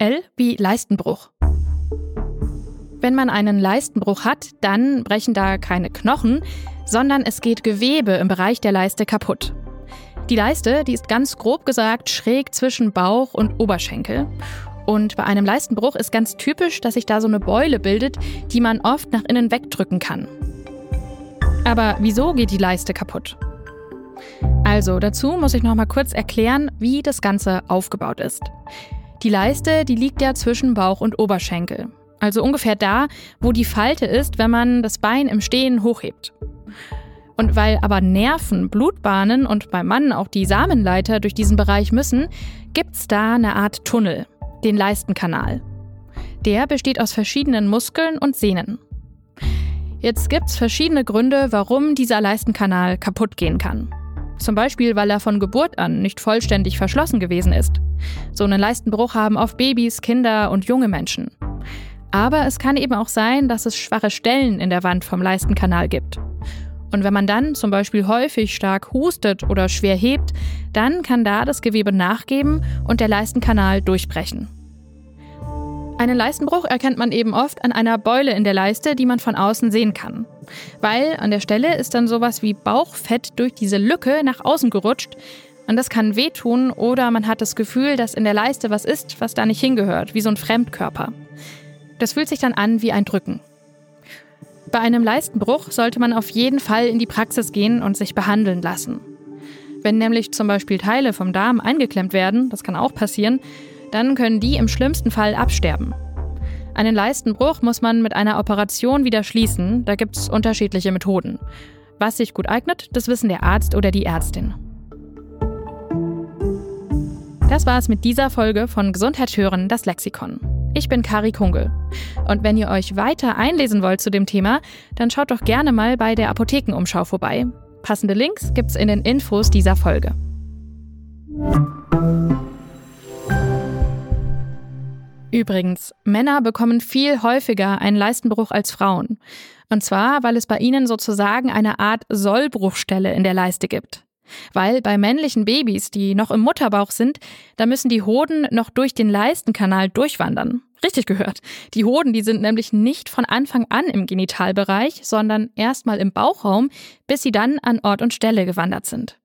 L wie Leistenbruch. Wenn man einen Leistenbruch hat, dann brechen da keine Knochen, sondern es geht Gewebe im Bereich der Leiste kaputt. Die Leiste, die ist ganz grob gesagt schräg zwischen Bauch und Oberschenkel. Und bei einem Leistenbruch ist ganz typisch, dass sich da so eine Beule bildet, die man oft nach innen wegdrücken kann. Aber wieso geht die Leiste kaputt? Also, dazu muss ich noch mal kurz erklären, wie das Ganze aufgebaut ist. Die Leiste, die liegt ja zwischen Bauch und Oberschenkel. Also ungefähr da, wo die Falte ist, wenn man das Bein im Stehen hochhebt. Und weil aber Nerven, Blutbahnen und beim Mann auch die Samenleiter durch diesen Bereich müssen, gibt es da eine Art Tunnel, den Leistenkanal. Der besteht aus verschiedenen Muskeln und Sehnen. Jetzt gibt es verschiedene Gründe, warum dieser Leistenkanal kaputt gehen kann. Zum Beispiel, weil er von Geburt an nicht vollständig verschlossen gewesen ist. So einen Leistenbruch haben oft Babys, Kinder und junge Menschen. Aber es kann eben auch sein, dass es schwache Stellen in der Wand vom Leistenkanal gibt. Und wenn man dann zum Beispiel häufig stark hustet oder schwer hebt, dann kann da das Gewebe nachgeben und der Leistenkanal durchbrechen. Einen Leistenbruch erkennt man eben oft an einer Beule in der Leiste, die man von außen sehen kann. Weil an der Stelle ist dann sowas wie Bauchfett durch diese Lücke nach außen gerutscht. Und das kann wehtun oder man hat das Gefühl, dass in der Leiste was ist, was da nicht hingehört, wie so ein Fremdkörper. Das fühlt sich dann an wie ein Drücken. Bei einem Leistenbruch sollte man auf jeden Fall in die Praxis gehen und sich behandeln lassen. Wenn nämlich zum Beispiel Teile vom Darm eingeklemmt werden, das kann auch passieren, dann können die im schlimmsten Fall absterben. Einen Leistenbruch muss man mit einer Operation wieder schließen, da gibt es unterschiedliche Methoden. Was sich gut eignet, das wissen der Arzt oder die Ärztin. Das war es mit dieser Folge von Gesundheit hören, das Lexikon. Ich bin Kari Kungel. Und wenn ihr euch weiter einlesen wollt zu dem Thema, dann schaut doch gerne mal bei der Apothekenumschau vorbei. Passende Links gibt's in den Infos dieser Folge. Übrigens, Männer bekommen viel häufiger einen Leistenbruch als Frauen. Und zwar, weil es bei ihnen sozusagen eine Art Sollbruchstelle in der Leiste gibt. Weil bei männlichen Babys, die noch im Mutterbauch sind, da müssen die Hoden noch durch den Leistenkanal durchwandern. Richtig gehört. Die Hoden, die sind nämlich nicht von Anfang an im Genitalbereich, sondern erstmal im Bauchraum, bis sie dann an Ort und Stelle gewandert sind.